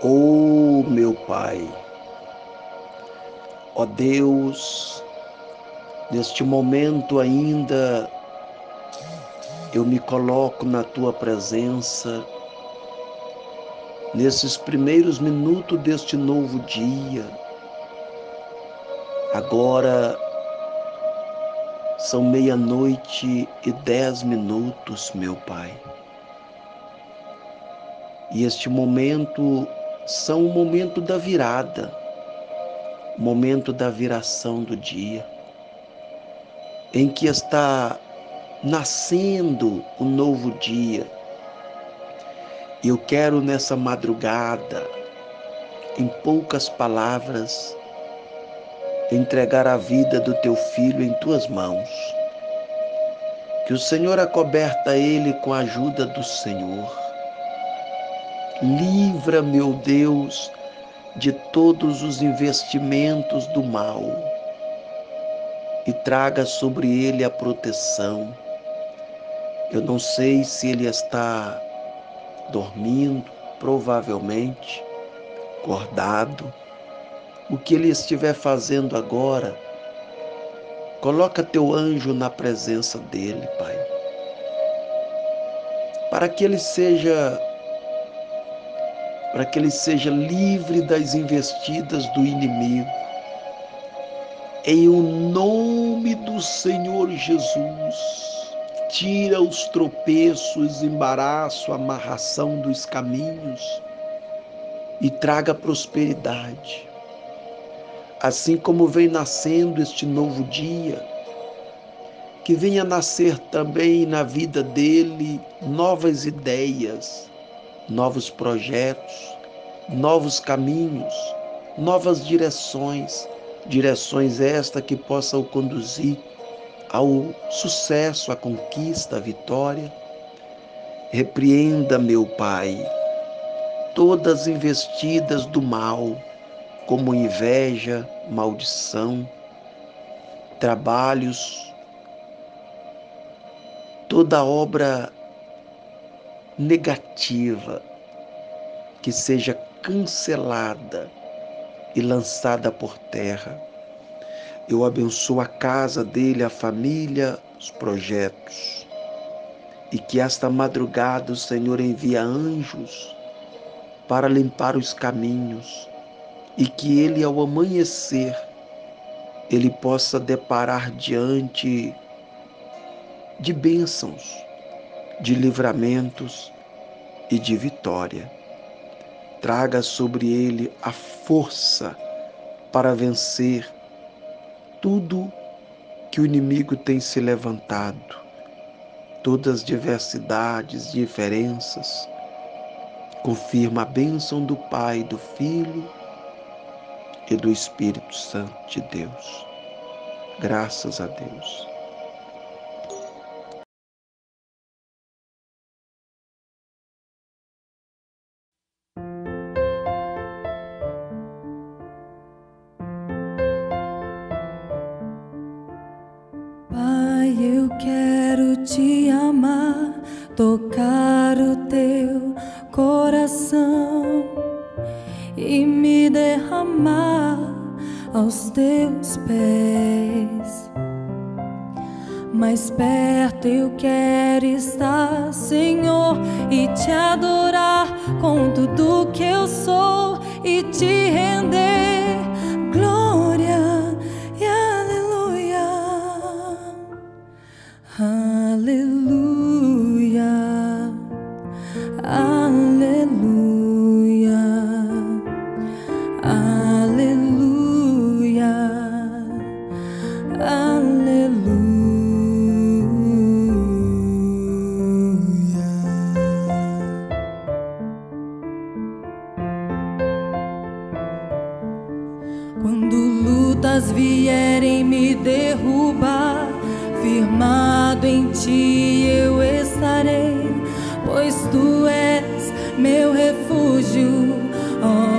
Oh, meu Pai, ó Deus, neste momento ainda eu me coloco na tua presença, nesses primeiros minutos deste novo dia. Agora são meia-noite e dez minutos, meu Pai. E este momento são o momento da virada, momento da viração do dia, em que está nascendo o um novo dia. Eu quero nessa madrugada, em poucas palavras, entregar a vida do teu filho em tuas mãos. Que o Senhor acoberta ele com a ajuda do Senhor Livra, meu Deus, de todos os investimentos do mal e traga sobre ele a proteção. Eu não sei se ele está dormindo, provavelmente, acordado. O que ele estiver fazendo agora, coloca teu anjo na presença dele, Pai. Para que ele seja para que ele seja livre das investidas do inimigo. Em o nome do Senhor Jesus, tira os tropeços, embaraço, amarração dos caminhos e traga prosperidade. Assim como vem nascendo este novo dia, que venha nascer também na vida dele novas ideias, novos projetos, novos caminhos, novas direções, direções esta que possam conduzir ao sucesso, à conquista, à vitória. Repreenda, meu Pai, todas as investidas do mal, como inveja, maldição, trabalhos, toda obra negativa que seja cancelada e lançada por terra. Eu abençoo a casa dele, a família, os projetos. E que esta madrugada o Senhor envia anjos para limpar os caminhos e que ele ao amanhecer ele possa deparar diante de bênçãos de livramentos e de vitória. Traga sobre ele a força para vencer tudo que o inimigo tem se levantado, todas as diversidades, diferenças. Confirma a bênção do Pai, do Filho e do Espírito Santo de Deus. Graças a Deus. Te amar, tocar o teu coração e me derramar aos teus pés. Mais perto eu quero estar, Senhor, e te adorar com tudo que eu sou e te render firmado em ti eu estarei, pois tu és meu refúgio, ó